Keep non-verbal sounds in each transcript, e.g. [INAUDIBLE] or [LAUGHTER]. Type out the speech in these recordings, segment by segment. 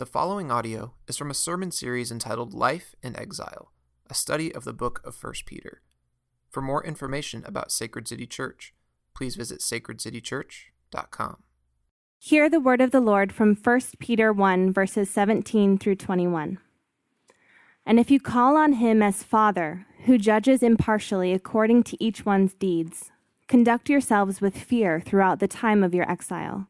The following audio is from a sermon series entitled Life in Exile, a study of the book of 1 Peter. For more information about Sacred City Church, please visit sacredcitychurch.com. Hear the word of the Lord from 1 Peter 1, verses 17 through 21. And if you call on him as Father, who judges impartially according to each one's deeds, conduct yourselves with fear throughout the time of your exile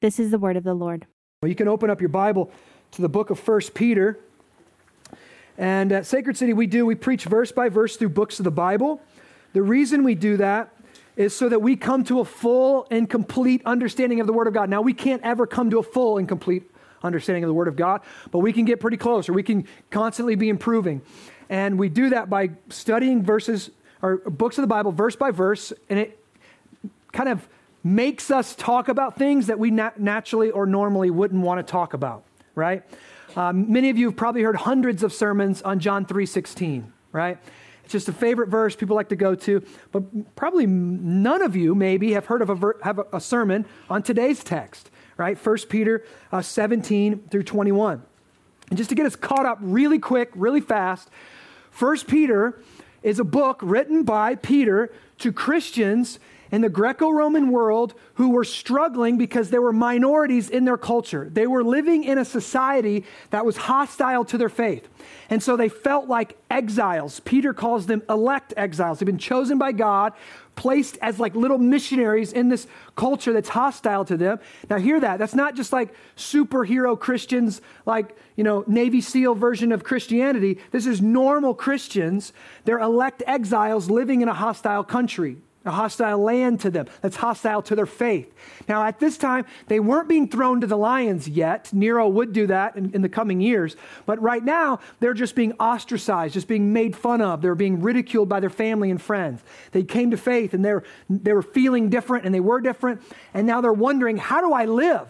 This is the word of the Lord. Well, you can open up your Bible to the book of First Peter. And at Sacred City, we do, we preach verse by verse through books of the Bible. The reason we do that is so that we come to a full and complete understanding of the Word of God. Now, we can't ever come to a full and complete understanding of the Word of God, but we can get pretty close, or we can constantly be improving. And we do that by studying verses or books of the Bible verse by verse, and it kind of makes us talk about things that we nat- naturally or normally wouldn't want to talk about, right? Um, many of you have probably heard hundreds of sermons on John 3.16, right? It's just a favorite verse people like to go to, but probably none of you maybe have heard of a, ver- have a, a sermon on today's text, right? 1 Peter uh, 17 through 21. And just to get us caught up really quick, really fast, 1 Peter is a book written by Peter to Christians in the Greco Roman world who were struggling because there were minorities in their culture. They were living in a society that was hostile to their faith. And so they felt like exiles. Peter calls them elect exiles. They've been chosen by God, placed as like little missionaries in this culture that's hostile to them. Now, hear that. That's not just like superhero Christians, like, you know, Navy SEAL version of Christianity. This is normal Christians. They're elect exiles living in a hostile country a hostile land to them that's hostile to their faith. Now, at this time, they weren't being thrown to the lions yet. Nero would do that in, in, the coming years. But right now, they're just being ostracized, just being made fun of. They're being ridiculed by their family and friends. They came to faith and they're, they were feeling different and they were different. And now they're wondering, how do I live?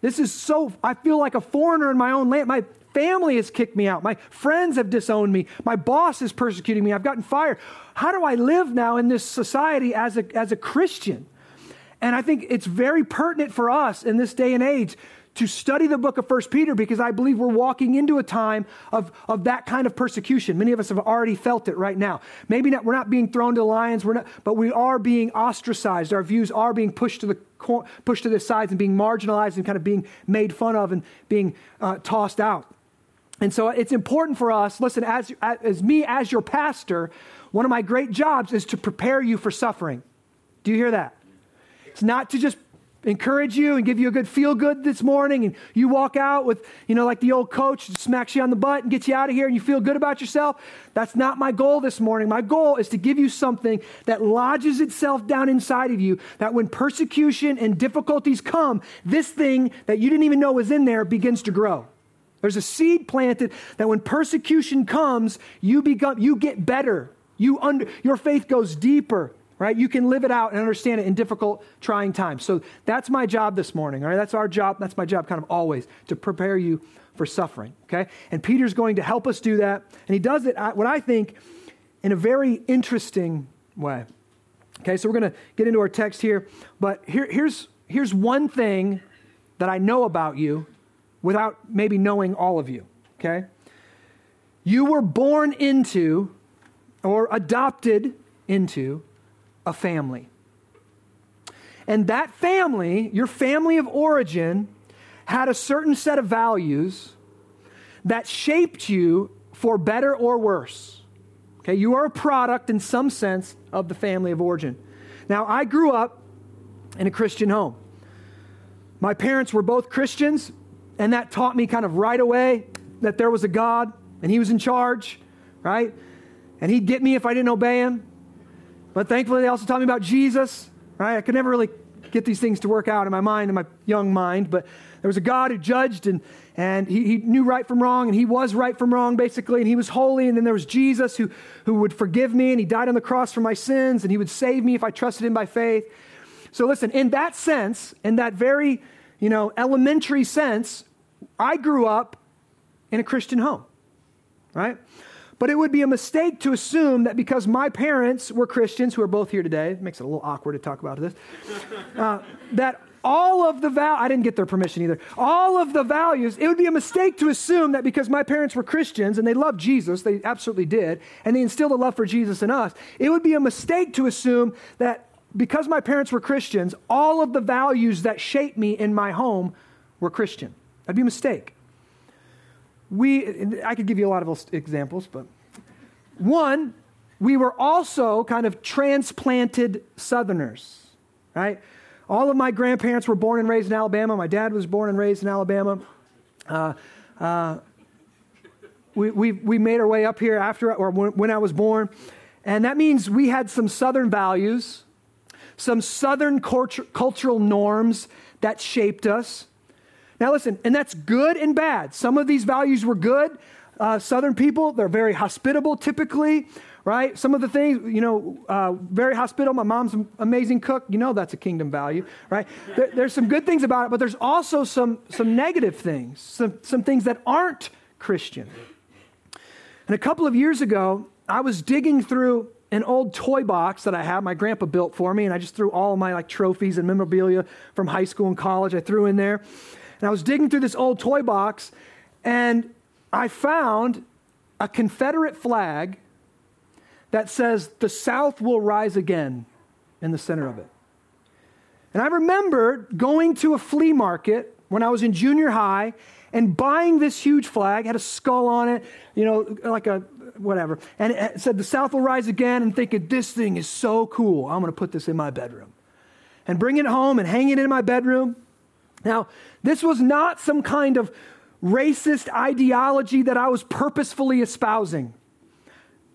This is so, I feel like a foreigner in my own land. My family has kicked me out. My friends have disowned me. My boss is persecuting me. I've gotten fired. How do I live now in this society as a, as a Christian? And I think it's very pertinent for us in this day and age to study the book of First Peter because I believe we're walking into a time of, of that kind of persecution. Many of us have already felt it right now. Maybe not, we're not being thrown to the lions, we're not, but we are being ostracized. Our views are being pushed to the pushed to the sides and being marginalized and kind of being made fun of and being uh, tossed out. And so it's important for us, listen, as, as me, as your pastor, one of my great jobs is to prepare you for suffering. Do you hear that? It's not to just encourage you and give you a good feel good this morning and you walk out with, you know, like the old coach smacks you on the butt and gets you out of here and you feel good about yourself. That's not my goal this morning. My goal is to give you something that lodges itself down inside of you that when persecution and difficulties come, this thing that you didn't even know was in there begins to grow. There's a seed planted that when persecution comes, you become you get better. You under, your faith goes deeper, right? You can live it out and understand it in difficult, trying times. So that's my job this morning, all right? That's our job. That's my job kind of always to prepare you for suffering, okay? And Peter's going to help us do that. And he does it, what I think, in a very interesting way. Okay, so we're going to get into our text here. But here, here's, here's one thing that I know about you without maybe knowing all of you, okay? You were born into or adopted into a family. And that family, your family of origin, had a certain set of values that shaped you for better or worse. Okay, you are a product in some sense of the family of origin. Now, I grew up in a Christian home. My parents were both Christians, and that taught me kind of right away that there was a God and He was in charge, right? And He'd get me if I didn't obey Him. But thankfully, they also taught me about Jesus, right? I could never really get these things to work out in my mind, in my young mind, but there was a God who judged and, and he, he knew right from wrong and he was right from wrong basically and he was holy and then there was Jesus who, who would forgive me and he died on the cross for my sins and he would save me if I trusted him by faith. So listen, in that sense, in that very, you know, elementary sense, I grew up in a Christian home, right? But it would be a mistake to assume that because my parents were Christians, who are both here today, it makes it a little awkward to talk about this, [LAUGHS] uh, that all of the val I didn't get their permission either. All of the values, it would be a mistake to assume that because my parents were Christians and they loved Jesus, they absolutely did, and they instilled a love for Jesus in us, it would be a mistake to assume that because my parents were Christians, all of the values that shaped me in my home were Christian. That'd be a mistake we, I could give you a lot of examples, but one, we were also kind of transplanted Southerners, right? All of my grandparents were born and raised in Alabama. My dad was born and raised in Alabama. Uh, uh, we, we, we made our way up here after, or when, when I was born. And that means we had some Southern values, some Southern cultural norms that shaped us. Now, listen, and that's good and bad. Some of these values were good. Uh, Southern people, they're very hospitable typically, right? Some of the things, you know, uh, very hospitable. My mom's an amazing cook. You know that's a kingdom value, right? There, there's some good things about it, but there's also some, some negative things, some, some things that aren't Christian. And a couple of years ago, I was digging through an old toy box that I had, my grandpa built for me, and I just threw all my like trophies and memorabilia from high school and college. I threw in there. And I was digging through this old toy box, and I found a Confederate flag that says, The South will rise again in the center of it. And I remember going to a flea market when I was in junior high and buying this huge flag, had a skull on it, you know, like a whatever. And it said, The South will rise again, and thinking, This thing is so cool. I'm going to put this in my bedroom. And bring it home and hang it in my bedroom. Now, this was not some kind of racist ideology that I was purposefully espousing.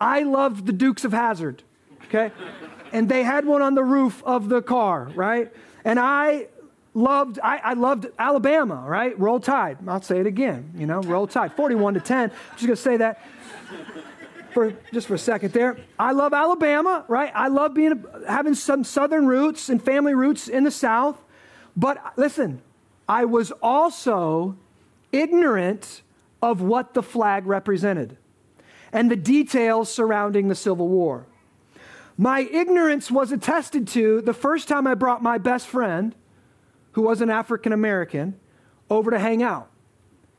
I loved the Dukes of Hazzard, okay? and they had one on the roof of the car, right? And I loved I, I, loved Alabama, right? Roll Tide. I'll say it again, you know, roll tide. 41 to 10. I'm just gonna say that for just for a second there. I love Alabama, right? I love being having some southern roots and family roots in the South. But listen, I was also ignorant of what the flag represented and the details surrounding the Civil War. My ignorance was attested to the first time I brought my best friend, who was an African American, over to hang out.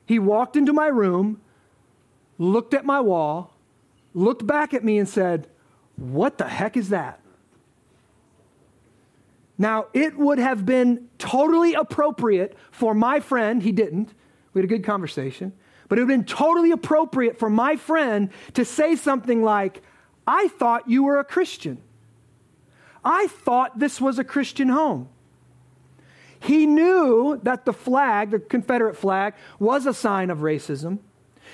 He walked into my room, looked at my wall, looked back at me, and said, What the heck is that? Now, it would have been totally appropriate for my friend, he didn't, we had a good conversation, but it would have been totally appropriate for my friend to say something like, I thought you were a Christian. I thought this was a Christian home. He knew that the flag, the Confederate flag, was a sign of racism.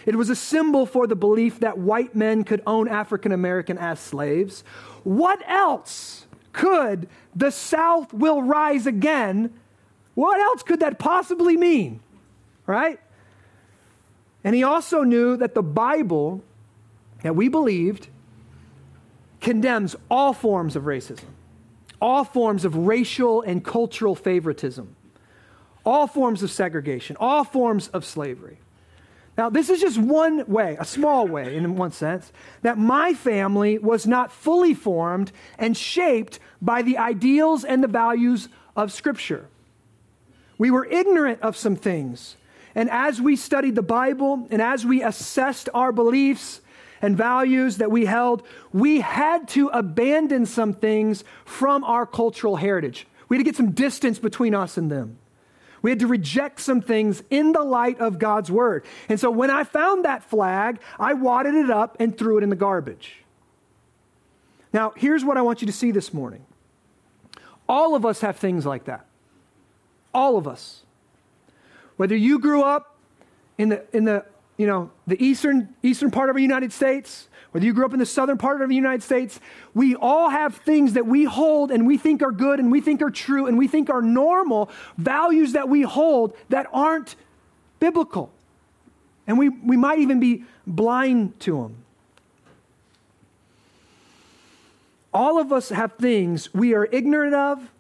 It was a symbol for the belief that white men could own African American as slaves. What else could the South will rise again, what else could that possibly mean? Right? And he also knew that the Bible that we believed condemns all forms of racism, all forms of racial and cultural favoritism, all forms of segregation, all forms of slavery. Now, this is just one way, a small way in one sense, that my family was not fully formed and shaped by the ideals and the values of Scripture. We were ignorant of some things. And as we studied the Bible and as we assessed our beliefs and values that we held, we had to abandon some things from our cultural heritage. We had to get some distance between us and them. We had to reject some things in the light of God's word. And so when I found that flag, I wadded it up and threw it in the garbage. Now, here's what I want you to see this morning. All of us have things like that. All of us. Whether you grew up in the, in the you know, the eastern, eastern part of the United States, whether you grew up in the southern part of the United States, we all have things that we hold and we think are good and we think are true and we think are normal, values that we hold that aren't biblical. And we, we might even be blind to them. All of us have things we are ignorant of,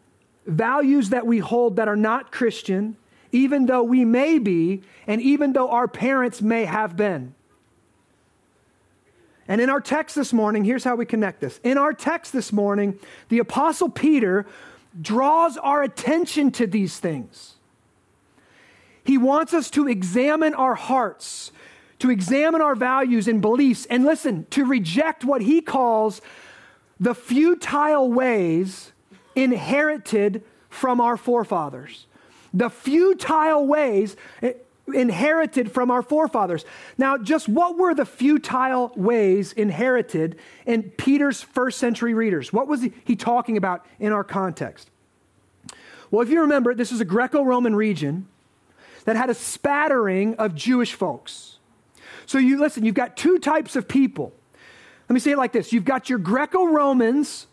values that we hold that are not Christian, even though we may be, and even though our parents may have been. And in our text this morning, here's how we connect this. In our text this morning, the Apostle Peter draws our attention to these things. He wants us to examine our hearts, to examine our values and beliefs, and listen, to reject what he calls the futile ways inherited from our forefathers. The futile ways inherited from our forefathers. Now, just what were the futile ways inherited in Peter's first century readers? What was he talking about in our context? Well, if you remember, this is a Greco Roman region that had a spattering of Jewish folks. So, you listen, you've got two types of people. Let me say it like this you've got your Greco Romans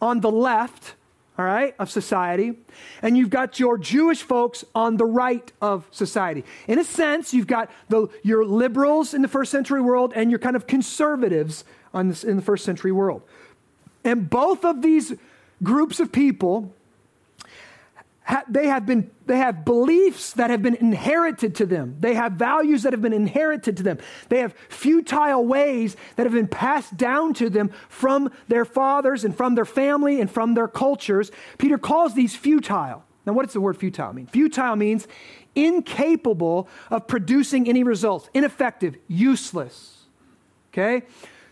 on the left all right, of society, and you've got your Jewish folks on the right of society. In a sense, you've got the, your liberals in the first century world and your kind of conservatives on this, in the first century world. And both of these groups of people they have been they have beliefs that have been inherited to them. They have values that have been inherited to them. They have futile ways that have been passed down to them from their fathers and from their family and from their cultures. Peter calls these futile. Now what does the word futile mean? Futile means incapable of producing any results. Ineffective useless. Okay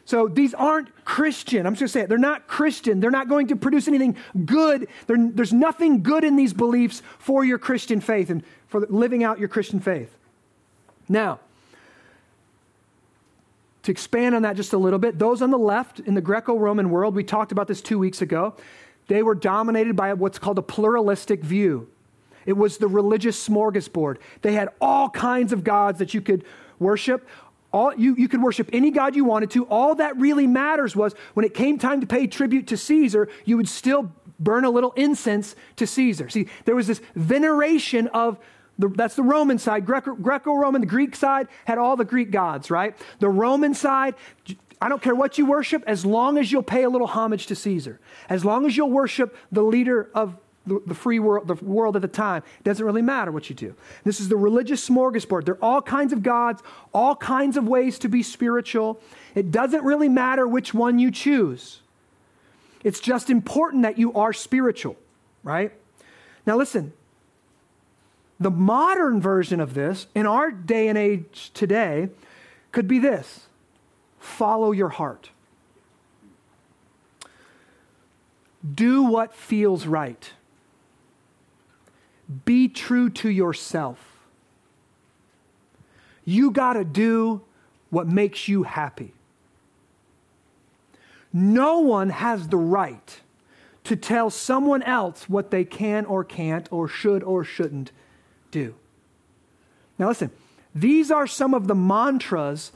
so these aren't Christian. I'm just going to say it. They're not Christian. They're not going to produce anything good. They're, there's nothing good in these beliefs for your Christian faith and for living out your Christian faith. Now, to expand on that just a little bit, those on the left in the Greco Roman world, we talked about this two weeks ago, they were dominated by what's called a pluralistic view. It was the religious smorgasbord. They had all kinds of gods that you could worship. All, you, you could worship any God you wanted to. All that really matters was when it came time to pay tribute to Caesar, you would still burn a little incense to Caesar. See, there was this veneration of the, that's the Roman side. Greco Roman, the Greek side, had all the Greek gods, right? The Roman side, I don't care what you worship, as long as you'll pay a little homage to Caesar, as long as you'll worship the leader of the, the free world, the world at the time. It doesn't really matter what you do. This is the religious smorgasbord. There are all kinds of gods, all kinds of ways to be spiritual. It doesn't really matter which one you choose. It's just important that you are spiritual, right? Now, listen, the modern version of this in our day and age today could be this follow your heart. Do what feels right. Be true to yourself. You got to do what makes you happy. No one has the right to tell someone else what they can or can't or should or shouldn't do. Now, listen, these are some of the mantras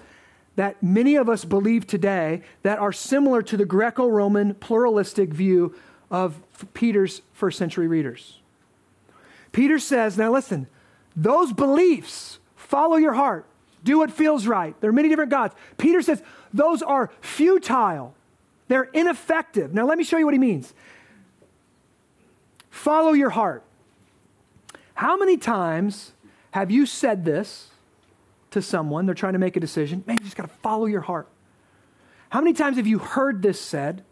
that many of us believe today that are similar to the Greco Roman pluralistic view of Peter's first century readers. Peter says, now listen, those beliefs, follow your heart, do what feels right. There are many different gods. Peter says, those are futile, they're ineffective. Now, let me show you what he means. Follow your heart. How many times have you said this to someone? They're trying to make a decision. Man, you just got to follow your heart. How many times have you heard this said?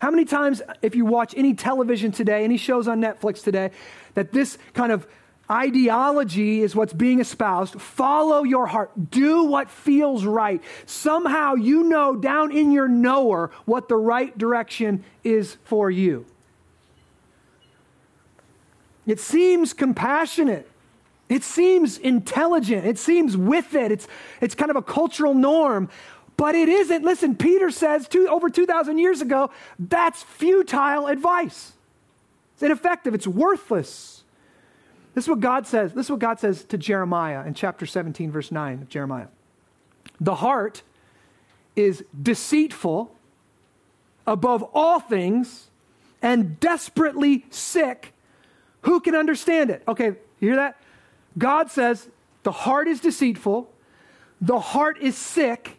How many times, if you watch any television today, any shows on Netflix today, that this kind of ideology is what's being espoused. Follow your heart. Do what feels right. Somehow you know down in your knower what the right direction is for you. It seems compassionate. It seems intelligent. It seems with it. It's, it's kind of a cultural norm. But it isn't. Listen, Peter says two, over 2,000 years ago, that's futile advice. It's ineffective. It's worthless. This is what God says. This is what God says to Jeremiah in chapter 17, verse 9 of Jeremiah. The heart is deceitful above all things and desperately sick. Who can understand it? Okay, you hear that? God says the heart is deceitful, the heart is sick.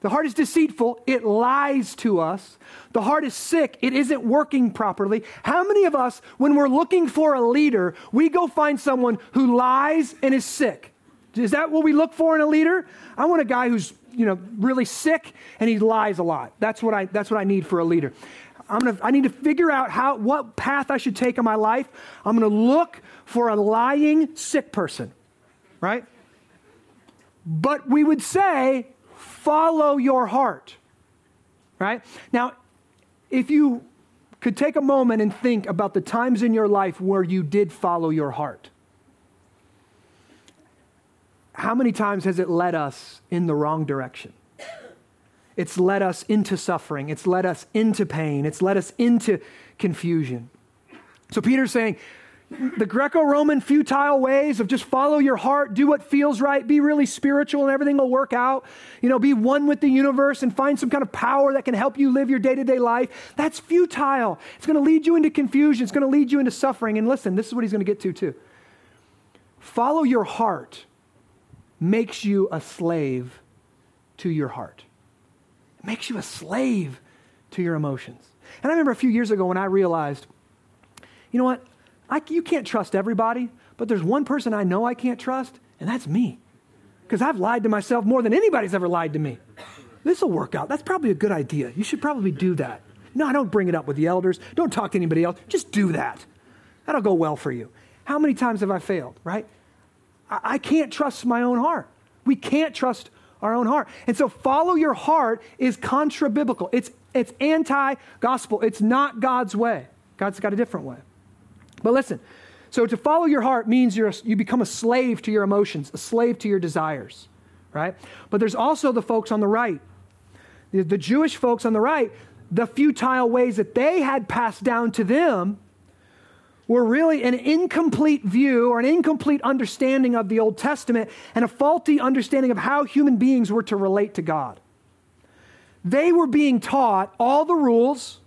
The heart is deceitful, it lies to us. The heart is sick, it isn't working properly. How many of us, when we're looking for a leader, we go find someone who lies and is sick? Is that what we look for in a leader? I want a guy who's, you know, really sick and he lies a lot. That's what I that's what I need for a leader. I'm gonna, I need to figure out how, what path I should take in my life. I'm going to look for a lying sick person, right? But we would say, follow your heart, right? Now, if you could take a moment and think about the times in your life where you did follow your heart, how many times has it led us in the wrong direction? It's led us into suffering. It's led us into pain. It's led us into confusion. So Peter's saying, the Greco Roman futile ways of just follow your heart, do what feels right, be really spiritual, and everything will work out. You know, be one with the universe and find some kind of power that can help you live your day to day life. That's futile. It's going to lead you into confusion, it's going to lead you into suffering. And listen, this is what he's going to get to, too. Follow your heart makes you a slave to your heart it makes you a slave to your emotions. And I remember a few years ago when I realized, you know what? I, you can't trust everybody, but there's one person I know I can't trust, and that's me. Because I've lied to myself more than anybody's ever lied to me. This will work out. That's probably a good idea. You should probably do that. No, I don't bring it up with the elders. Don't talk to anybody else. Just do that. That'll go well for you. How many times have I failed, right? I, I can't trust my own heart. We can't trust our own heart. And so follow your heart is contra biblical. It's, it's anti gospel. It's not God's way. God's got a different way. But listen, so to follow your heart means you're, you become a slave to your emotions, a slave to your desires, right? But there's also the folks on the right. The, the Jewish folks on the right, the futile ways that they had passed down to them were really an incomplete view or an incomplete understanding of the Old Testament and a faulty understanding of how human beings were to relate to God. They were being taught all the rules,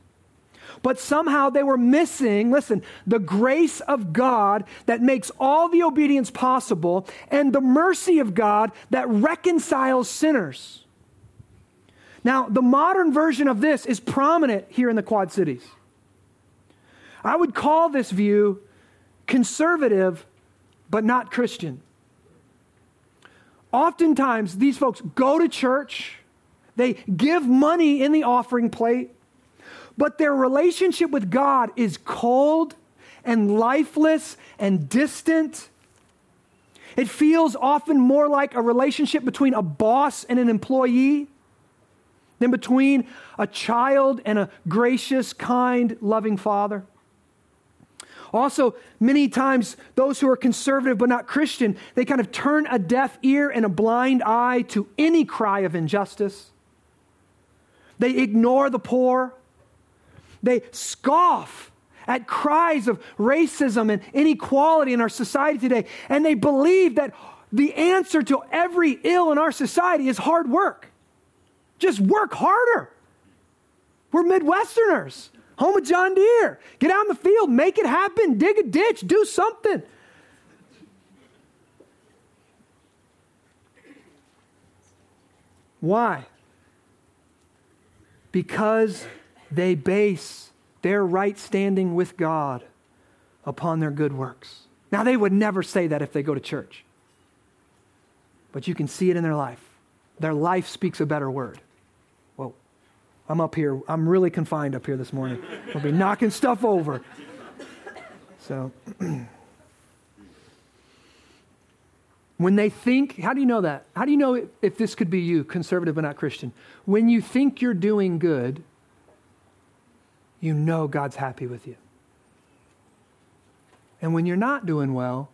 but somehow they were missing, listen, the grace of God that makes all the obedience possible and the mercy of God that reconciles sinners. Now, the modern version of this is prominent here in the Quad Cities. I would call this view conservative, but not Christian. Oftentimes, these folks go to church, they give money in the offering plate, but their relationship with God is cold and lifeless and distant. It feels often more like a relationship between a boss and an employee than between a child and a gracious, kind, loving father. Also, many times, those who are conservative but not Christian, they kind of turn a deaf ear and a blind eye to any cry of injustice. They ignore the poor. They scoff at cries of racism and inequality in our society today. And they believe that the answer to every ill in our society is hard work. Just work harder. We're Midwesterners home of John Deere. Get out in the field, make it happen, dig a ditch, do something. Why? Because they base their right standing with God upon their good works. Now, they would never say that if they go to church, but you can see it in their life. Their life speaks a better word. Whoa, I'm up here. I'm really confined up here this morning. I'll be knocking stuff over. So, [CLEARS THROAT] when they think, how do you know that? How do you know if this could be you, conservative but not Christian? When you think you're doing good, you know God's happy with you. And when you're not doing well,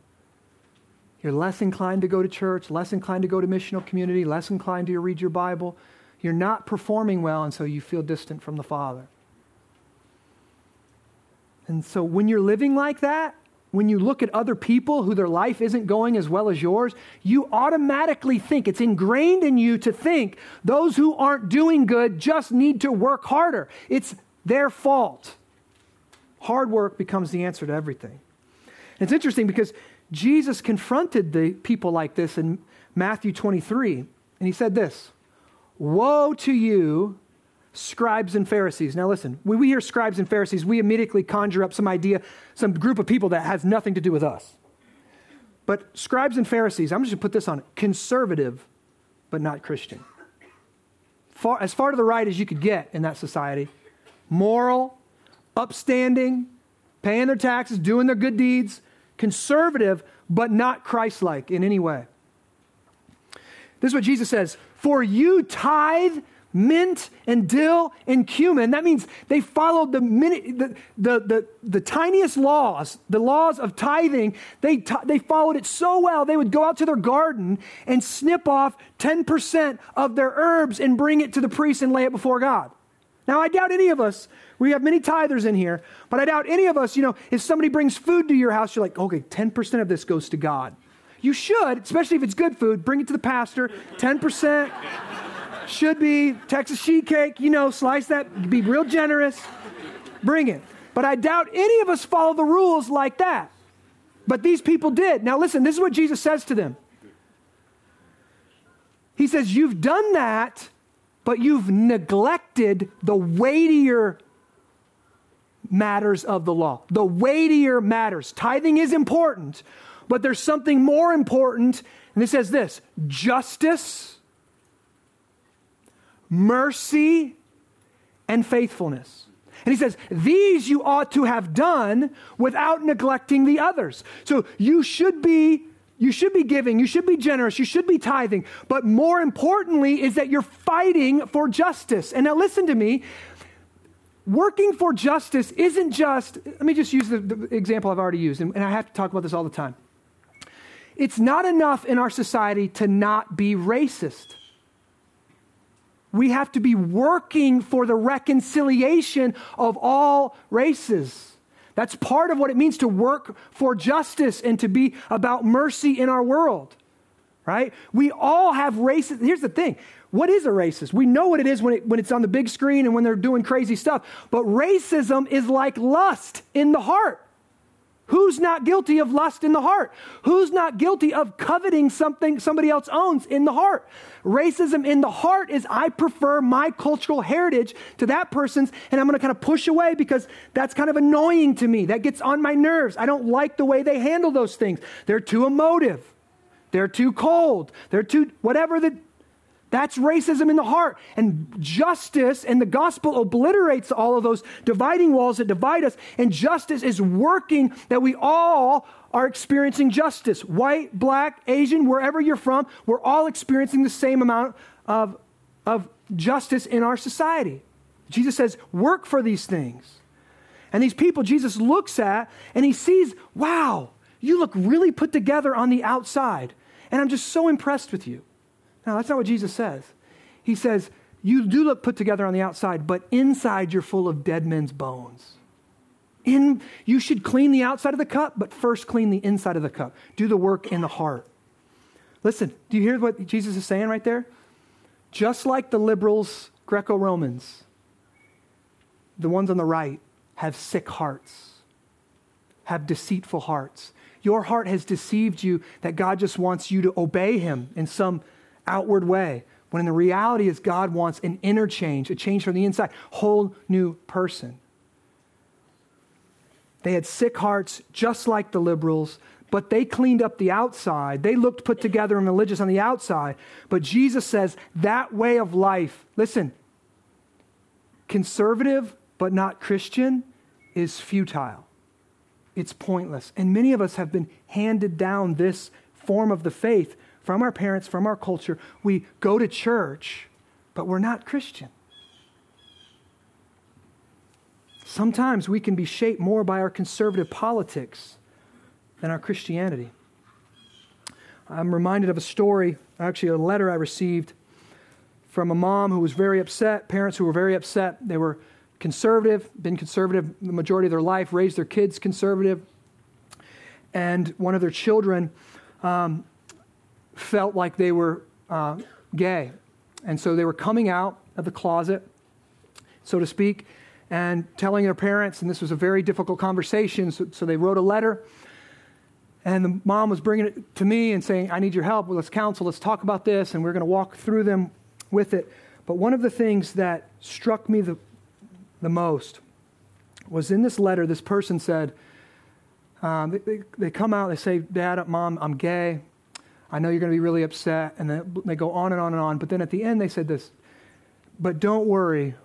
you're less inclined to go to church, less inclined to go to missional community, less inclined to read your Bible, you're not performing well, and so you feel distant from the Father. And so when you're living like that, when you look at other people who their life isn't going as well as yours, you automatically think, it's ingrained in you to think those who aren't doing good just need to work harder. It's their fault. Hard work becomes the answer to everything. It's interesting because Jesus confronted the people like this in Matthew 23, and he said this Woe to you, scribes and Pharisees. Now, listen, when we hear scribes and Pharisees, we immediately conjure up some idea, some group of people that has nothing to do with us. But scribes and Pharisees, I'm just going to put this on conservative, but not Christian. Far, as far to the right as you could get in that society, moral, upstanding, paying their taxes, doing their good deeds, conservative, but not Christ like in any way. This is what Jesus says For you tithe mint and dill and cumin. That means they followed the, the, the, the, the tiniest laws, the laws of tithing. They, t- they followed it so well, they would go out to their garden and snip off 10% of their herbs and bring it to the priest and lay it before God. Now, I doubt any of us, we have many tithers in here, but I doubt any of us, you know, if somebody brings food to your house, you're like, okay, 10% of this goes to God. You should, especially if it's good food, bring it to the pastor, 10% should be Texas sheet cake, you know, slice that, be real generous, bring it. But I doubt any of us follow the rules like that. But these people did. Now, listen, this is what Jesus says to them. He says, You've done that, but you've neglected the weightier matters of the law. The weightier matters. Tithing is important, but there's something more important. And it says this justice mercy, and faithfulness. And he says, These you ought to have done without neglecting the others. So you should be. You should be giving, you should be generous, you should be tithing. But more importantly, is that you're fighting for justice. And now, listen to me working for justice isn't just, let me just use the, the example I've already used, and, and I have to talk about this all the time. It's not enough in our society to not be racist we have to be working for the reconciliation of all races. That's part of what it means to work for justice and to be about mercy in our world, right? We all have races. Here's the thing what is a racist? We know what it is when, it, when it's on the big screen and when they're doing crazy stuff. But racism is like lust in the heart. Who's not guilty of lust in the heart? Who's not guilty of coveting something somebody else owns in the heart? Racism in the heart is I prefer my cultural heritage to that person's, and I'm going to kind of push away because that's kind of annoying to me. That gets on my nerves. I don't like the way they handle those things. They're too emotive. They're too cold. They're too, whatever the that's racism in the heart. And justice and the gospel obliterates all of those dividing walls that divide us. And justice is working that we all are experiencing justice. White, black, Asian, wherever you're from, we're all experiencing the same amount of, of justice in our society. Jesus says, work for these things. And these people Jesus looks at and he sees, wow, you look really put together on the outside. And I'm just so impressed with you. Now, that's not what Jesus says. He says, You do look put together on the outside, but inside you're full of dead men's bones. In, you should clean the outside of the cup, but first clean the inside of the cup. Do the work in the heart. Listen, do you hear what Jesus is saying right there? Just like the liberals, Greco Romans, the ones on the right have sick hearts, have deceitful hearts. Your heart has deceived you that God just wants you to obey Him in some outward way. When in the reality is God wants an inner change, a change from the inside, whole new person. They had sick hearts just like the liberals, but they cleaned up the outside. They looked put together and religious on the outside. But Jesus says that way of life, listen, conservative but not Christian is futile. It's pointless. And many of us have been handed down this form of the faith from our parents, from our culture. We go to church, but we're not Christian. Sometimes we can be shaped more by our conservative politics than our Christianity. I'm reminded of a story, actually, a letter I received from a mom who was very upset, parents who were very upset. They were conservative, been conservative the majority of their life, raised their kids conservative. and one of their children um, felt like they were uh, gay. And so they were coming out of the closet, so to speak, and telling their parents, and this was a very difficult conversation, so, so they wrote a letter. And the mom was bringing it to me and saying, I need your help. Well, let's counsel, let's talk about this, and we're going to walk through them with it. But one of the things that struck me the, the most was in this letter, this person said, um, they, they, they, come out, they say, Dad, Mom, I'm gay. I know you're going to be really upset. And then they go on and on and on. But then at the end, they said this, but don't worry,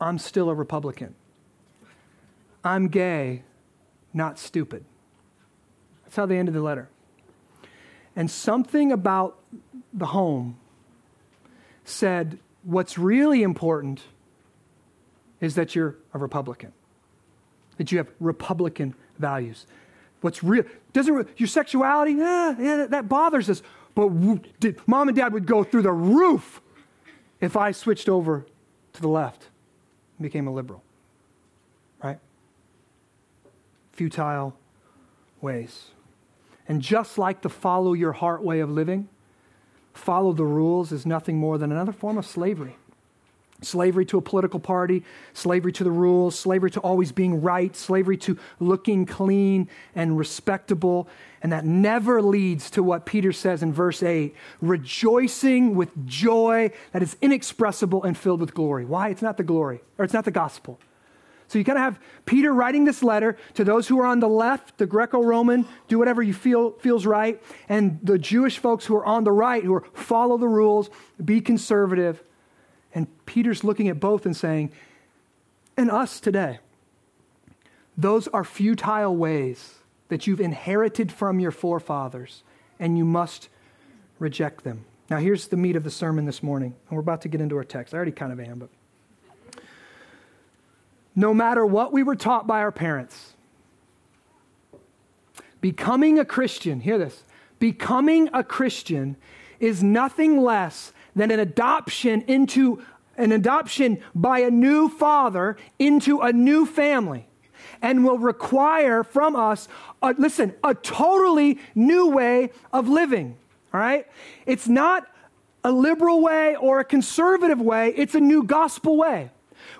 I'm still a Republican. I'm gay, not stupid. That's how they ended the letter. And something about the home said, what's really important is that you're a Republican, that you have Republican values. What's real doesn't your sexuality? Eh, yeah, that bothers us. But did, mom and dad would go through the roof if I switched over to the left and became a liberal. Right? Futile ways. And just like the follow your heart way of living, follow the rules is nothing more than another form of slavery. Slavery to a political party, slavery to the rules, slavery to always being right, slavery to looking clean and respectable. And that never leads to what Peter says in verse 8 rejoicing with joy that is inexpressible and filled with glory. Why? It's not the glory, or it's not the gospel. So you kind of have Peter writing this letter to those who are on the left, the Greco-Roman, do whatever you feel feels right, and the Jewish folks who are on the right, who are follow the rules, be conservative. And Peter's looking at both and saying, and us today, those are futile ways that you've inherited from your forefathers, and you must reject them. Now, here's the meat of the sermon this morning, and we're about to get into our text. I already kind of am, but no matter what we were taught by our parents. Becoming a Christian, hear this, becoming a Christian is nothing less than an adoption into an adoption by a new father into a new family and will require from us a, listen a totally new way of living all right? It's not a liberal way or a conservative way it's a new gospel way.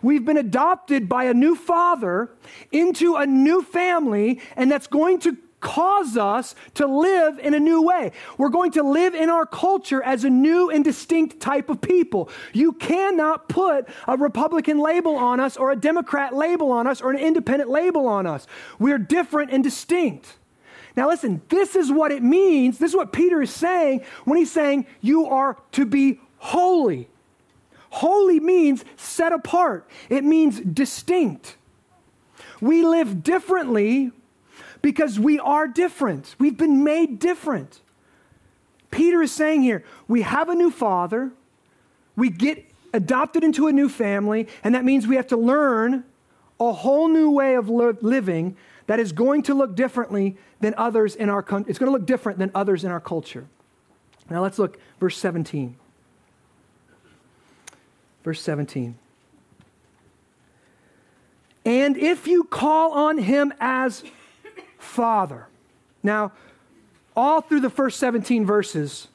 We've been adopted by a new father into a new family, and that's going to cause us to live in a new way. We're going to live in our culture as a new and distinct type of people. You cannot put a Republican label on us, or a Democrat label on us, or an independent label on us. We're different and distinct. Now, listen, this is what it means. This is what Peter is saying when he's saying you are to be holy. Holy means set apart, it means distinct. We live differently because we are different. We've been made different. Peter is saying here we have a new father, we get adopted into a new family, and that means we have to learn a whole new way of living that is going to look differently than others in our country. It's going to look different than others in our culture. Now let's look verse 17. Verse 17. And if you call on him as Father. Now, all through the first 17 verses,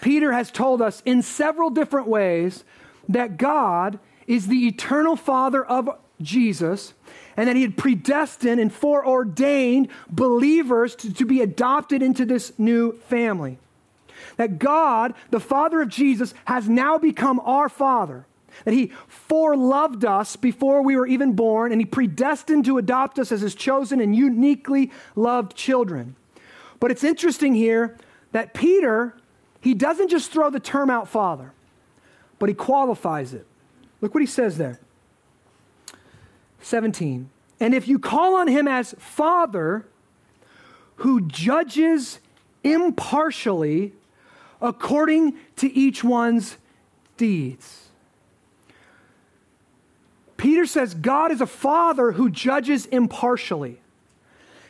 Peter has told us in several different ways that God is the eternal Father of Jesus and that he had predestined and foreordained believers to, to be adopted into this new family. That God, the Father of Jesus, has now become our Father that he foreloved us before we were even born, and he predestined to adopt us as his chosen and uniquely loved children. But it's interesting here that Peter, he doesn't just throw the term out father, but he qualifies it. Look what he says there 17. And if you call on him as father, who judges impartially according to each one's deeds. Peter says God is a father who judges impartially.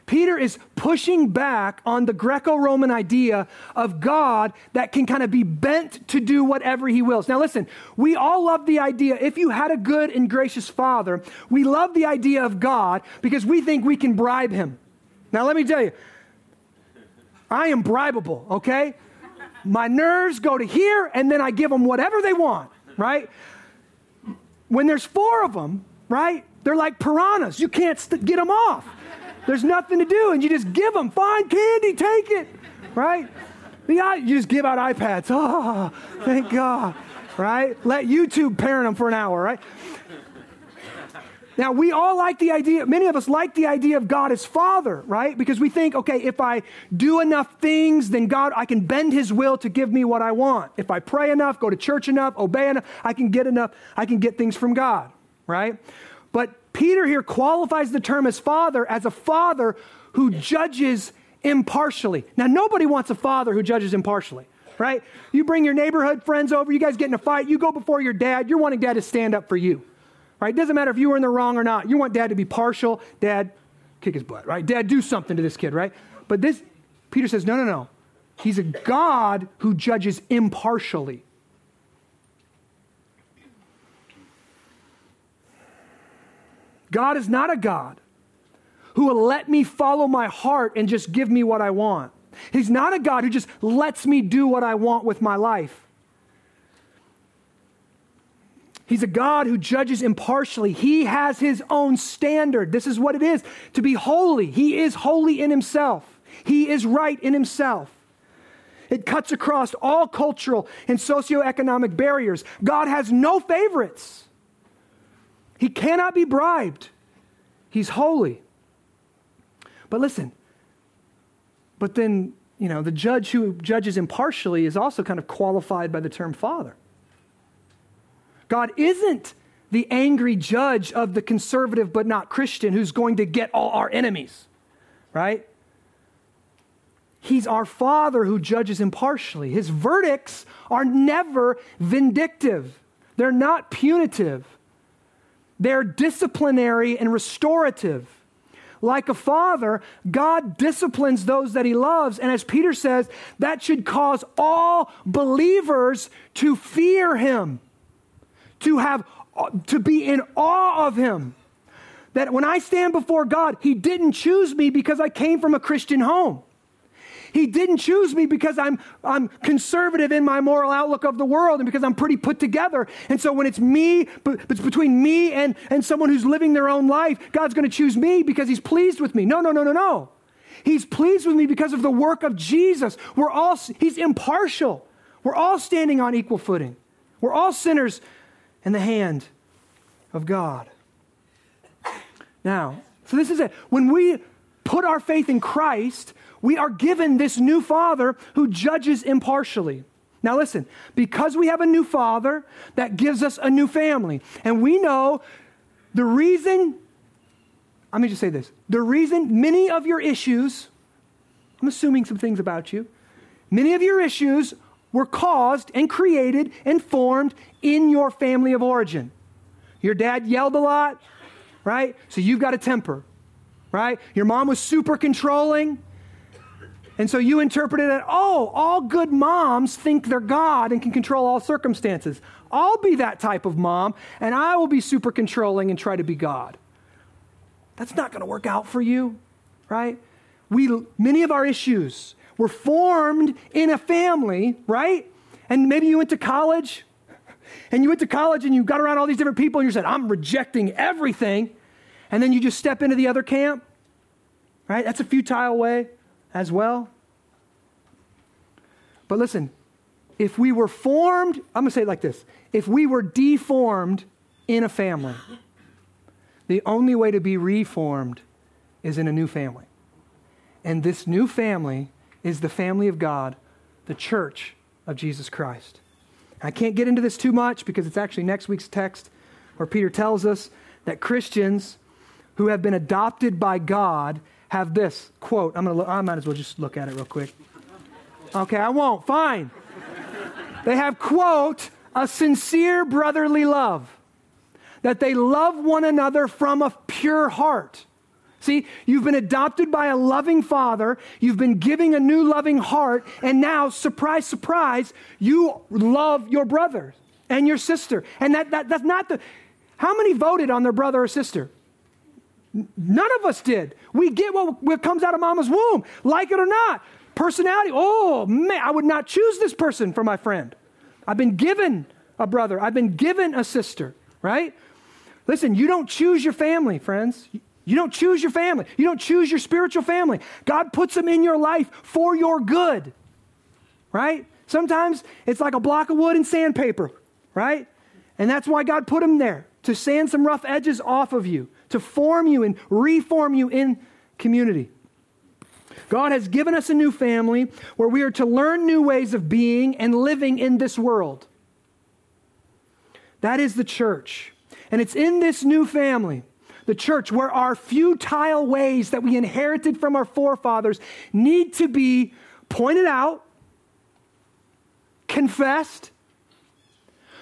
Peter is pushing back on the Greco Roman idea of God that can kind of be bent to do whatever he wills. Now, listen, we all love the idea, if you had a good and gracious father, we love the idea of God because we think we can bribe him. Now, let me tell you, I am bribable, okay? My nerves go to here, and then I give them whatever they want, right? When there's four of them, right? They're like piranhas. You can't st- get them off. There's nothing to do, and you just give them. Fine candy, take it, right? You just give out iPads. Oh, [LAUGHS] thank God, right? Let YouTube parent them for an hour, right? Now, we all like the idea, many of us like the idea of God as Father, right? Because we think, okay, if I do enough things, then God, I can bend His will to give me what I want. If I pray enough, go to church enough, obey enough, I can get enough, I can get things from God, right? But Peter here qualifies the term as Father as a Father who judges impartially. Now, nobody wants a Father who judges impartially right? You bring your neighborhood friends over, you guys get in a fight, you go before your dad, you're wanting dad to stand up for you right? Doesn't matter if you were in the wrong or not. You want dad to be partial. Dad, kick his butt, right? Dad, do something to this kid, right? But this, Peter says, no, no, no. He's a God who judges impartially. God is not a God who will let me follow my heart and just give me what I want. He's not a God who just lets me do what I want with my life. He's a God who judges impartially. He has his own standard. This is what it is to be holy. He is holy in himself, he is right in himself. It cuts across all cultural and socioeconomic barriers. God has no favorites. He cannot be bribed. He's holy. But listen, but then, you know, the judge who judges impartially is also kind of qualified by the term father. God isn't the angry judge of the conservative but not Christian who's going to get all our enemies, right? He's our Father who judges impartially. His verdicts are never vindictive, they're not punitive, they're disciplinary and restorative. Like a father, God disciplines those that he loves. And as Peter says, that should cause all believers to fear him to have uh, to be in awe of him. That when I stand before God, he didn't choose me because I came from a Christian home. He didn't choose me because I'm, I'm conservative in my moral outlook of the world and because I'm pretty put together. And so when it's me, but it's between me and, and someone who's living their own life, God's going to choose me because he's pleased with me. No, no, no, no, no. He's pleased with me because of the work of Jesus. We're all, he's impartial. We're all standing on equal footing. We're all sinners in the hand of God. Now, so this is it. When we put our faith in Christ, we are given this new Father who judges impartially. Now, listen, because we have a new Father, that gives us a new family. And we know the reason, let me just say this the reason many of your issues, I'm assuming some things about you, many of your issues were caused and created and formed in your family of origin. Your dad yelled a lot, right? So you've got a temper, right? Your mom was super controlling. And so you interpreted it, oh, all good moms think they're God and can control all circumstances. I'll be that type of mom, and I will be super controlling and try to be God. That's not going to work out for you, right? We, many of our issues were formed in a family, right? And maybe you went to college, and you went to college and you got around all these different people, and you said, I'm rejecting everything. And then you just step into the other camp, right? That's a futile way as well. But listen, if we were formed, I'm going to say it like this if we were deformed in a family, the only way to be reformed is in a new family. And this new family is the family of God, the church of Jesus Christ. I can't get into this too much because it's actually next week's text where Peter tells us that Christians who have been adopted by God have this quote. I'm gonna. I might as well just look at it real quick. Okay, I won't. Fine. They have quote a sincere brotherly love, that they love one another from a pure heart. See, you've been adopted by a loving father, you've been giving a new loving heart, and now, surprise, surprise, you love your brother and your sister. And that, that, that's not the. How many voted on their brother or sister? None of us did. We get what, what comes out of mama's womb, like it or not. personality. Oh, man, I would not choose this person for my friend. I've been given a brother, I've been given a sister, right? Listen, you don't choose your family, friends. You don't choose your family. You don't choose your spiritual family. God puts them in your life for your good, right? Sometimes it's like a block of wood and sandpaper, right? And that's why God put them there to sand some rough edges off of you, to form you and reform you in community. God has given us a new family where we are to learn new ways of being and living in this world. That is the church. And it's in this new family, the church, where our futile ways that we inherited from our forefathers need to be pointed out, confessed,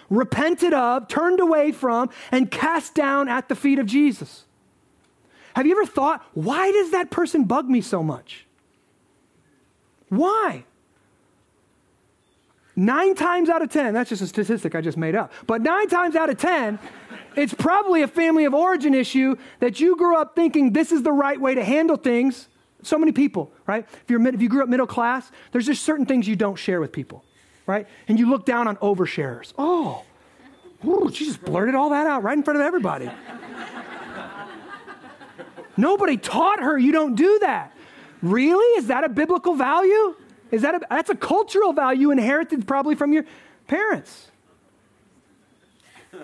repented of, turned away from, and cast down at the feet of Jesus. Have you ever thought, why does that person bug me so much? Why? Nine times out of 10, that's just a statistic I just made up, but nine times out of 10, it's probably a family of origin issue that you grew up thinking this is the right way to handle things. So many people, right? If, you're, if you grew up middle class, there's just certain things you don't share with people, right? And you look down on oversharers. Oh, ooh, she just blurted all that out right in front of everybody. Nobody taught her you don't do that. Really? Is that a biblical value? Is that a, that's a cultural value inherited probably from your parents. [LAUGHS]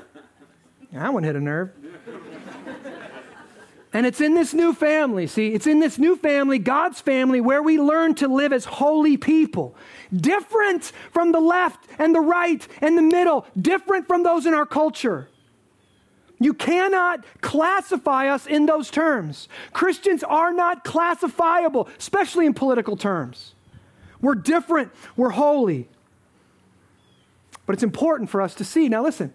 That one hit a nerve. And it's in this new family, see, it's in this new family, God's family, where we learn to live as holy people. Different from the left and the right and the middle, different from those in our culture. You cannot classify us in those terms. Christians are not classifiable, especially in political terms. We're different, we're holy. But it's important for us to see. Now, listen,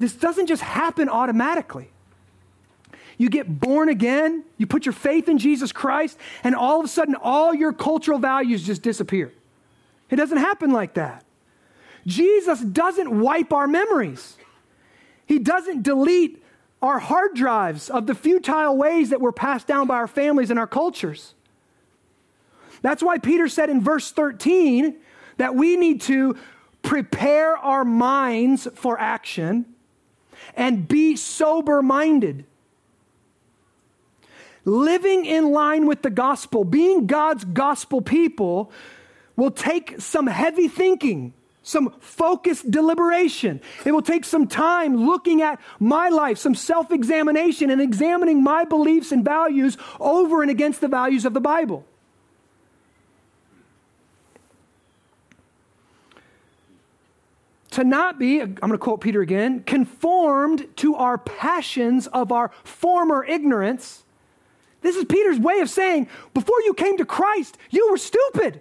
this doesn't just happen automatically. You get born again, you put your faith in Jesus Christ, and all of a sudden, all your cultural values just disappear. It doesn't happen like that. Jesus doesn't wipe our memories. He doesn't delete our hard drives of the futile ways that were passed down by our families and our cultures. That's why Peter said in verse 13 that we need to prepare our minds for action and be sober minded. Living in line with the gospel, being God's gospel people, will take some heavy thinking some focused deliberation. It will take some time looking at my life, some self examination, and examining my beliefs and values over and against the values of the Bible. To not be, I'm going to quote Peter again, conformed to our passions of our former ignorance. This is Peter's way of saying, before you came to Christ, you were stupid.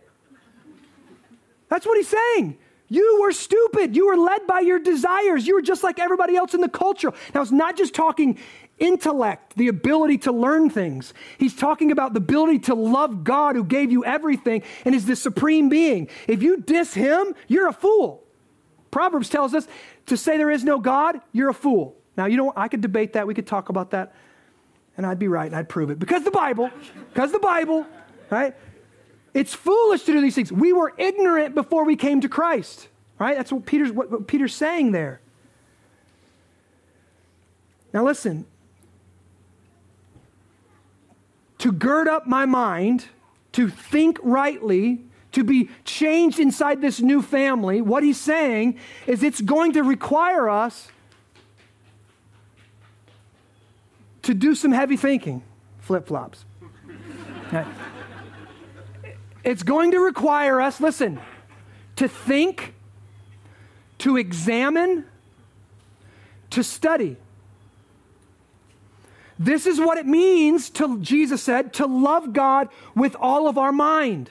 That's what he's saying. You were stupid. You were led by your desires. You were just like everybody else in the culture. Now, it's not just talking intellect, the ability to learn things. He's talking about the ability to love God who gave you everything and is the supreme being. If you diss him, you're a fool. Proverbs tells us to say there is no God, you're a fool. Now, you know, I could debate that. We could talk about that. And I'd be right and I'd prove it. Because the Bible, because the Bible, right? It's foolish to do these things. We were ignorant before we came to Christ, right? That's what Peter's, what, what Peter's saying there. Now, listen. To gird up my mind, to think rightly, to be changed inside this new family, what he's saying is it's going to require us to do some heavy thinking. Flip flops. [LAUGHS] It's going to require us, listen, to think, to examine, to study. This is what it means to, Jesus said, to love God with all of our mind.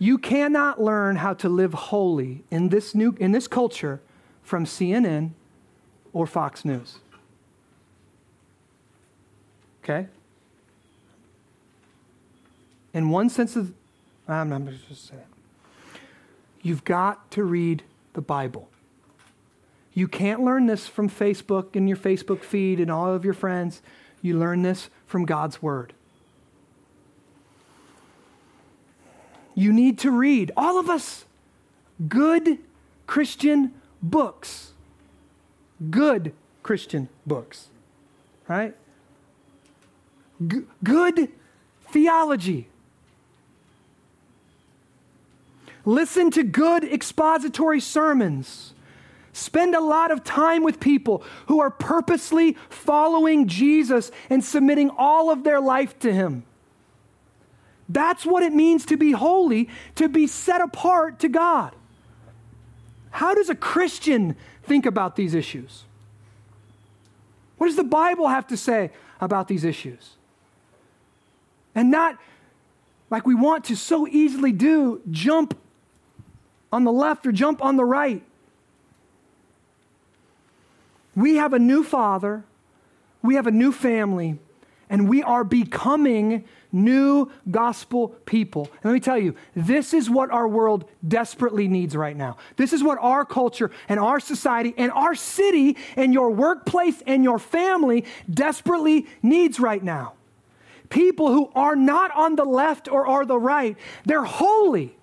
You cannot learn how to live holy in this new in this culture from CNN or Fox News. Okay? in one sense of, ah, I'm not just saying, you've got to read the Bible. You can't learn this from Facebook and your Facebook feed and all of your friends. You learn this from God's Word. You need to read, all of us, good Christian books. Good Christian books, right? G- good theology. Listen to good expository sermons. Spend a lot of time with people who are purposely following Jesus and submitting all of their life to Him. That's what it means to be holy, to be set apart to God. How does a Christian think about these issues? What does the Bible have to say about these issues? And not like we want to so easily do, jump on the left or jump on the right. We have a new father, we have a new family, and we are becoming new gospel people. And let me tell you, this is what our world desperately needs right now. This is what our culture and our society and our city and your workplace and your family desperately needs right now. People who are not on the left or are the right, they're holy.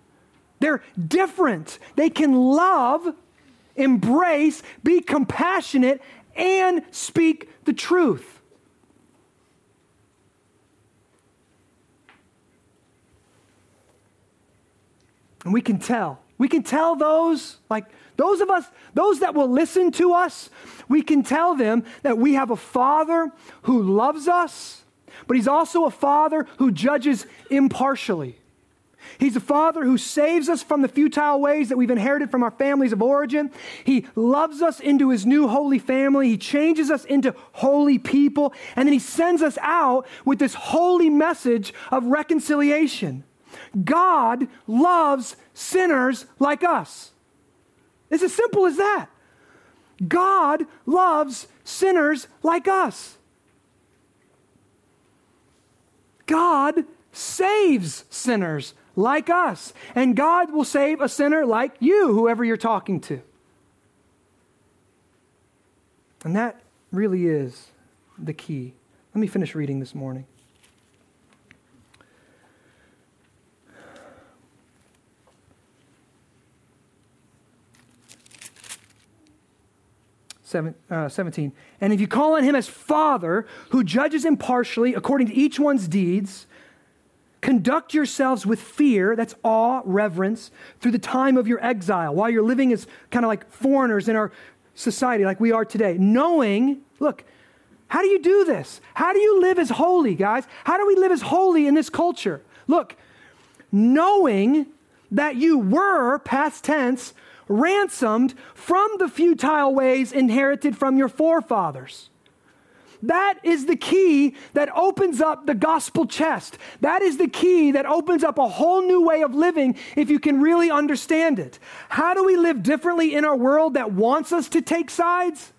They're different. They can love, embrace, be compassionate, and speak the truth. And we can tell. We can tell those, like those of us, those that will listen to us, we can tell them that we have a Father who loves us, but He's also a Father who judges impartially. He's a father who saves us from the futile ways that we've inherited from our families of origin. He loves us into his new holy family. He changes us into holy people. And then he sends us out with this holy message of reconciliation. God loves sinners like us. It's as simple as that. God loves sinners like us. God saves sinners like us. And God will save a sinner like you, whoever you're talking to. And that really is the key. Let me finish reading this morning. Seven, uh, 17. And if you call on him as Father, who judges impartially according to each one's deeds, Conduct yourselves with fear, that's awe, reverence, through the time of your exile, while you're living as kind of like foreigners in our society, like we are today. Knowing, look, how do you do this? How do you live as holy, guys? How do we live as holy in this culture? Look, knowing that you were, past tense, ransomed from the futile ways inherited from your forefathers. That is the key that opens up the gospel chest. That is the key that opens up a whole new way of living if you can really understand it. How do we live differently in our world that wants us to take sides?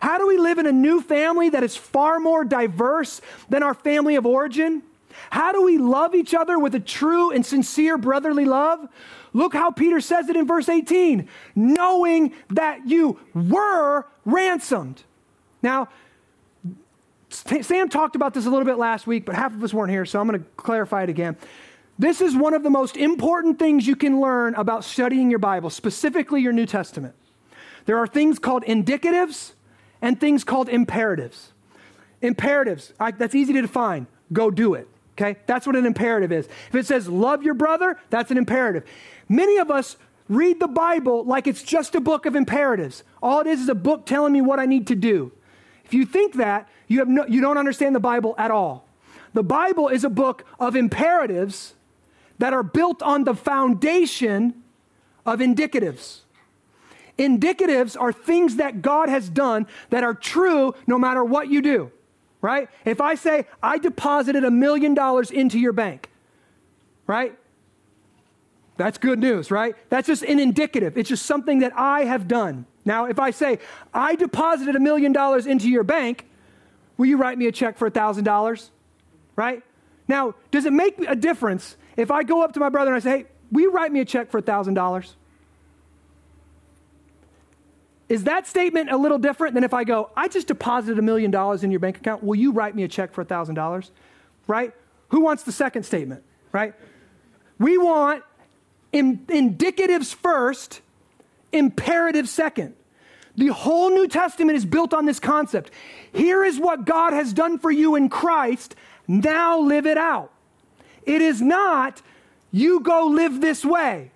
How do we live in a new family that is far more diverse than our family of origin? How do we love each other with a true and sincere brotherly love? Look how Peter says it in verse 18 knowing that you were ransomed. Now, Sam talked about this a little bit last week, but half of us weren't here, so I'm going to clarify it again. This is one of the most important things you can learn about studying your Bible, specifically your New Testament. There are things called indicatives and things called imperatives. Imperatives, I, that's easy to define. Go do it. Okay? That's what an imperative is. If it says love your brother, that's an imperative. Many of us read the Bible like it's just a book of imperatives. All it is is a book telling me what I need to do. If you think that, you, have no, you don't understand the Bible at all. The Bible is a book of imperatives that are built on the foundation of indicatives. Indicatives are things that God has done that are true no matter what you do, right? If I say, I deposited a million dollars into your bank, right? That's good news, right? That's just an indicative. It's just something that I have done. Now, if I say, I deposited a million dollars into your bank, will you write me a check for a $1,000? Right? Now, does it make a difference if I go up to my brother and I say, hey, will you write me a check for a $1,000? is that statement a little different than if I go, I just deposited a million dollars in your bank account. Will you write me a check for a thousand dollars? Right? Who wants the second statement? Right? We want in, indicatives first, imperatives second. The whole New Testament is built on this concept. Here is what God has done for you in Christ. Now live it out. It is not, you go live this way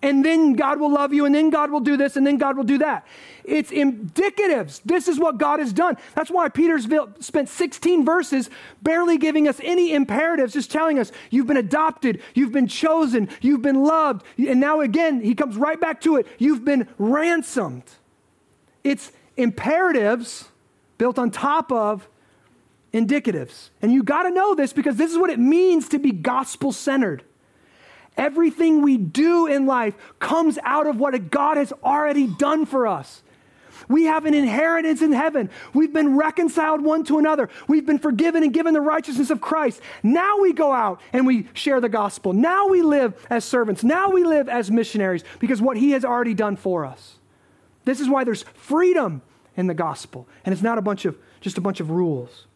and then God will love you, and then God will do this, and then God will do that. It's indicatives. This is what God has done. That's why Peter's spent 16 verses barely giving us any imperatives, just telling us, you've been adopted, you've been chosen, you've been loved. And now again, he comes right back to it. You've been ransomed. It's imperatives built on top of indicatives. And you got to know this because this is what it means to be gospel centered. Everything we do in life comes out of what God has already done for us. We have an inheritance in heaven. We've been reconciled one to another. We've been forgiven and given the righteousness of Christ. Now we go out and we share the gospel. Now we live as servants. Now we live as missionaries because what He has already done for us. This is why there's freedom in the gospel, and it's not a bunch of just a bunch of rules.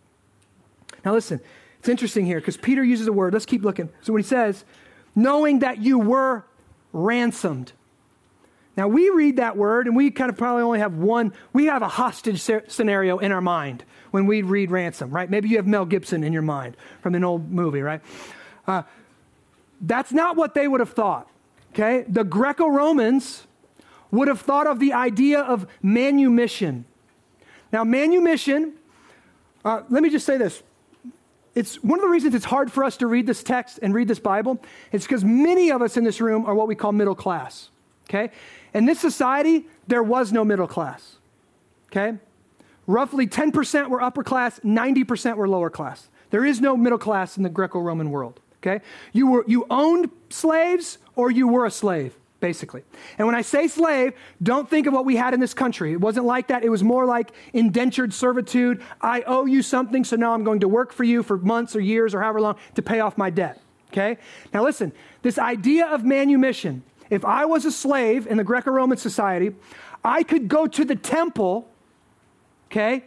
Now listen, it's interesting here because Peter uses a word. Let's keep looking. So when he says, knowing that you were ransomed. Now, we read that word and we kind of probably only have one, we have a hostage scenario in our mind when we read ransom, right? Maybe you have Mel Gibson in your mind from an old movie, right? Uh, that's not what they would have thought, okay? The Greco Romans would have thought of the idea of manumission. Now, manumission, uh, let me just say this it's one of the reasons it's hard for us to read this text and read this Bible. It's because many of us in this room are what we call middle class. Okay? In this society, there was no middle class. Okay? Roughly 10% were upper class, 90% were lower class. There is no middle class in the Greco Roman world. Okay? You, were, you owned slaves or you were a slave basically. And when I say slave, don't think of what we had in this country. It wasn't like that. It was more like indentured servitude. I owe you something, so now I'm going to work for you for months or years or however long to pay off my debt. Okay? Now listen, this idea of manumission, if I was a slave in the Greco Roman society, I could go to the temple, okay?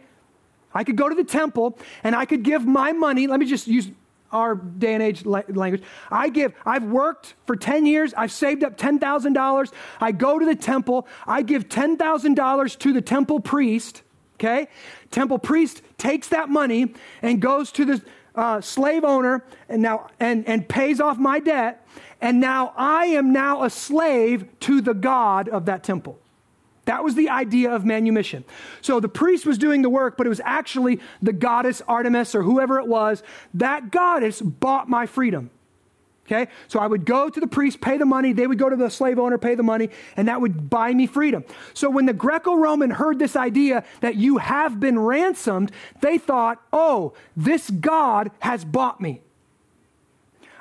I could go to the temple and I could give my money. Let me just use our day and age language. I give, I've worked for 10 years, I've saved up $10,000. I go to the temple, I give $10,000 to the temple priest, okay? Temple priest takes that money and goes to the uh, slave owner and now and, and pays off my debt and now i am now a slave to the god of that temple that was the idea of manumission. So the priest was doing the work, but it was actually the goddess Artemis or whoever it was. That goddess bought my freedom. Okay? So I would go to the priest, pay the money, they would go to the slave owner, pay the money, and that would buy me freedom. So when the Greco Roman heard this idea that you have been ransomed, they thought, oh, this God has bought me.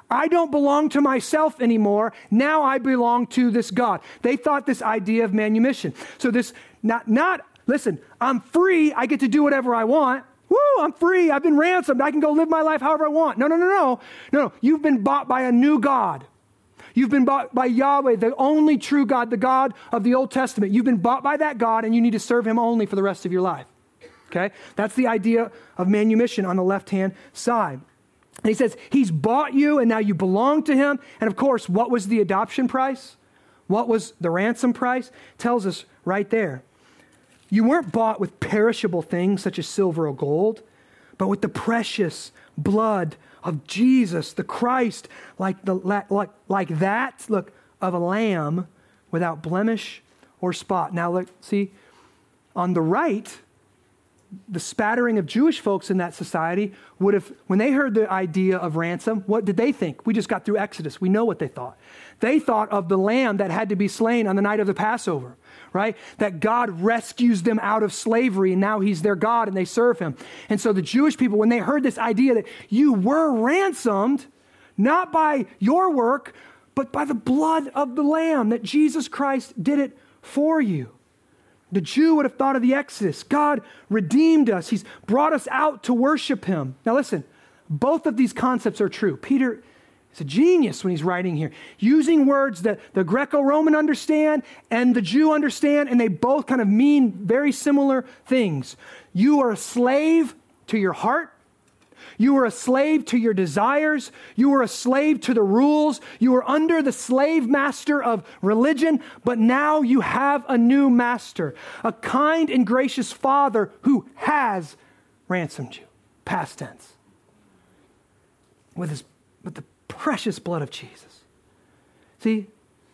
I don't belong to myself anymore. Now I belong to this God. They thought this idea of manumission. So this not not listen, I'm free, I get to do whatever I want. Woo, I'm free. I've been ransomed. I can go live my life however I want. No, no, no, no. No, no. You've been bought by a new God. You've been bought by Yahweh, the only true God, the God of the Old Testament. You've been bought by that God, and you need to serve him only for the rest of your life. Okay? That's the idea of manumission on the left hand side. And he says, He's bought you and now you belong to Him. And of course, what was the adoption price? What was the ransom price? Tells us right there. You weren't bought with perishable things such as silver or gold, but with the precious blood of Jesus, the Christ, like, the, like, like that, look, of a lamb without blemish or spot. Now, look, see, on the right, the spattering of Jewish folks in that society would have, when they heard the idea of ransom, what did they think? We just got through Exodus. We know what they thought. They thought of the lamb that had to be slain on the night of the Passover, right? That God rescues them out of slavery and now he's their God and they serve him. And so the Jewish people, when they heard this idea that you were ransomed, not by your work, but by the blood of the lamb, that Jesus Christ did it for you. The Jew would have thought of the Exodus. God redeemed us, He's brought us out to worship Him. Now, listen, both of these concepts are true. Peter is a genius when he's writing here, using words that the Greco Roman understand and the Jew understand, and they both kind of mean very similar things. You are a slave to your heart. You were a slave to your desires. You were a slave to the rules. You were under the slave master of religion, but now you have a new master, a kind and gracious father who has ransomed you. Past tense. With, his, with the precious blood of Jesus. See,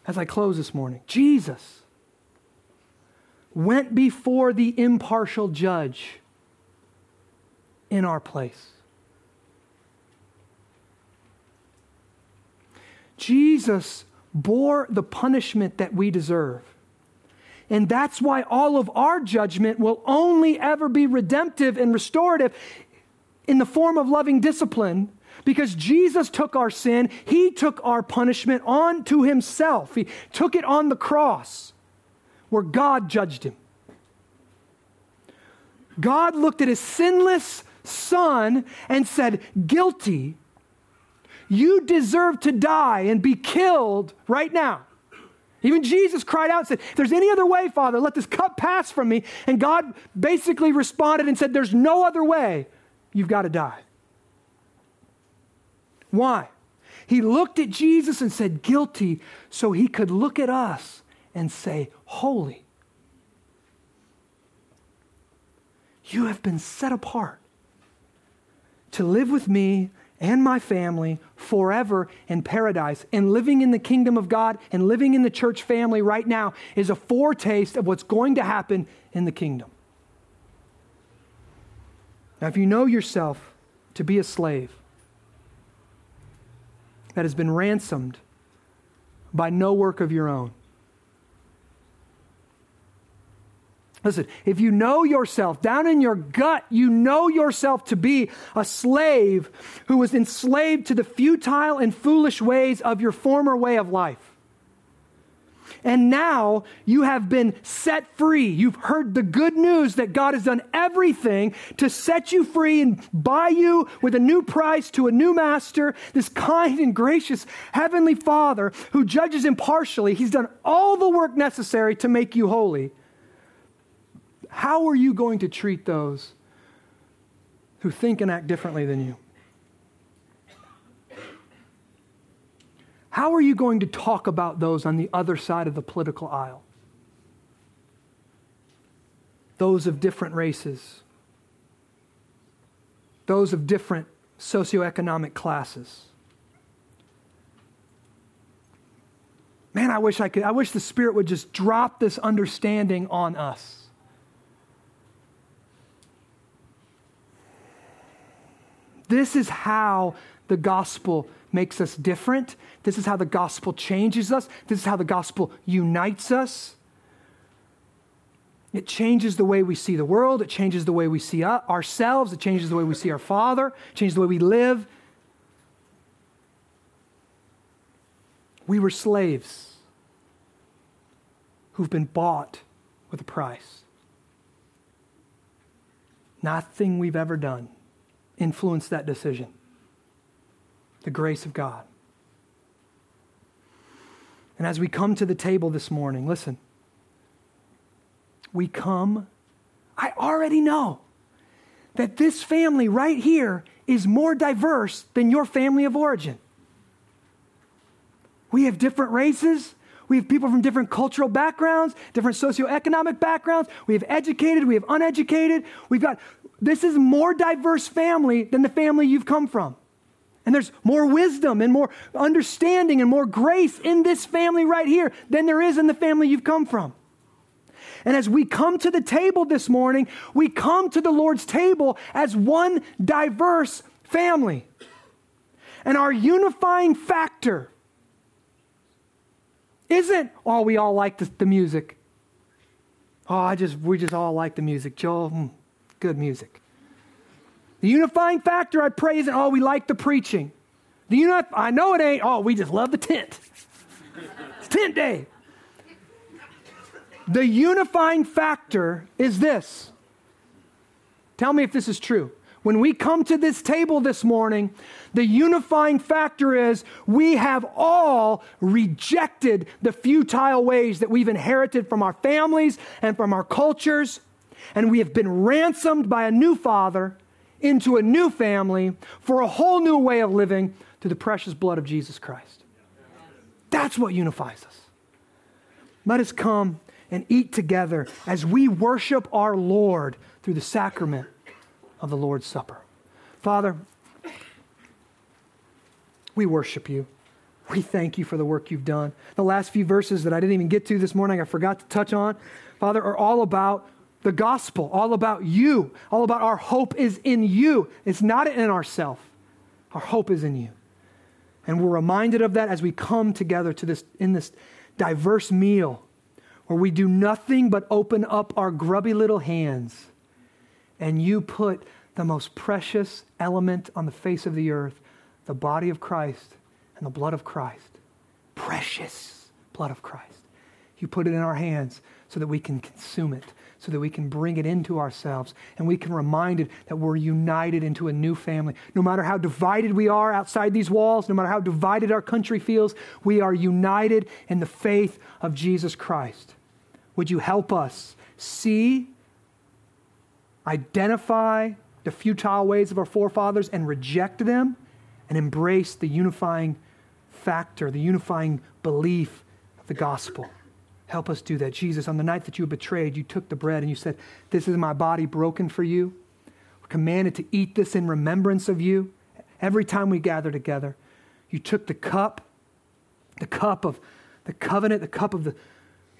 as I close this morning, Jesus went before the impartial judge in our place. Jesus bore the punishment that we deserve. And that's why all of our judgment will only ever be redemptive and restorative in the form of loving discipline because Jesus took our sin, He took our punishment on to Himself. He took it on the cross where God judged Him. God looked at His sinless Son and said, Guilty, you deserve to die and be killed right now. Even Jesus cried out and said, If there's any other way, Father, let this cup pass from me. And God basically responded and said, There's no other way. You've got to die. Why? He looked at Jesus and said, guilty, so he could look at us and say, holy. You have been set apart to live with me and my family forever in paradise. And living in the kingdom of God and living in the church family right now is a foretaste of what's going to happen in the kingdom. Now, if you know yourself to be a slave, that has been ransomed by no work of your own. Listen, if you know yourself, down in your gut, you know yourself to be a slave who was enslaved to the futile and foolish ways of your former way of life. And now you have been set free. You've heard the good news that God has done everything to set you free and buy you with a new price to a new master, this kind and gracious heavenly Father who judges impartially. He's done all the work necessary to make you holy. How are you going to treat those who think and act differently than you? How are you going to talk about those on the other side of the political aisle? Those of different races, those of different socioeconomic classes. Man, I wish I could, I wish the Spirit would just drop this understanding on us. This is how the gospel makes us different. This is how the gospel changes us. This is how the gospel unites us. It changes the way we see the world. It changes the way we see uh, ourselves. It changes the way we see our Father. It changes the way we live. We were slaves who've been bought with a price. Nothing we've ever done influenced that decision the grace of God. And as we come to the table this morning, listen, we come, I already know that this family right here is more diverse than your family of origin. We have different races. We have people from different cultural backgrounds, different socioeconomic backgrounds. We have educated, we have uneducated. We've got, this is more diverse family than the family you've come from. And there's more wisdom and more understanding and more grace in this family right here than there is in the family you've come from. And as we come to the table this morning, we come to the Lord's table as one diverse family. And our unifying factor isn't, oh, we all like the, the music. Oh, I just, we just all like the music. Joel, mm, good music. The unifying factor, I pray, isn't, oh, we like the preaching. The uni- I know it ain't, oh, we just love the tent. it's tent day. The unifying factor is this. Tell me if this is true. When we come to this table this morning, the unifying factor is we have all rejected the futile ways that we've inherited from our families and from our cultures, and we have been ransomed by a new Father into a new family for a whole new way of living through the precious blood of Jesus Christ. That's what unifies us. Let us come and eat together as we worship our Lord through the sacrament of the Lord's Supper. Father, we worship you. We thank you for the work you've done. The last few verses that I didn't even get to this morning, I forgot to touch on, Father, are all about the gospel, all about you, all about our hope is in you. It's not in ourselves. Our hope is in you. And we're reminded of that as we come together to this in this diverse meal where we do nothing but open up our grubby little hands and you put the most precious element on the face of the earth, the body of Christ and the blood of Christ. Precious blood of Christ. You put it in our hands so that we can consume it, so that we can bring it into ourselves, and we can remind it that we're united into a new family. No matter how divided we are outside these walls, no matter how divided our country feels, we are united in the faith of Jesus Christ. Would you help us see identify the futile ways of our forefathers and reject them and embrace the unifying factor, the unifying belief of the gospel. Help us do that. Jesus, on the night that you were betrayed, you took the bread and you said, This is my body broken for you. We're commanded to eat this in remembrance of you. Every time we gather together, you took the cup, the cup of the covenant, the cup of, the,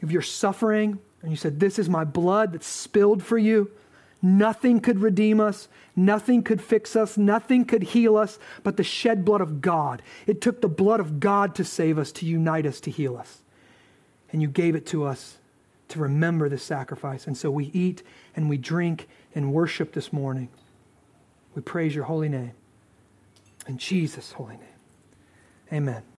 of your suffering, and you said, This is my blood that's spilled for you. Nothing could redeem us. Nothing could fix us. Nothing could heal us but the shed blood of God. It took the blood of God to save us, to unite us, to heal us. And you gave it to us to remember the sacrifice. And so we eat and we drink and worship this morning. We praise your holy name. In Jesus' holy name. Amen.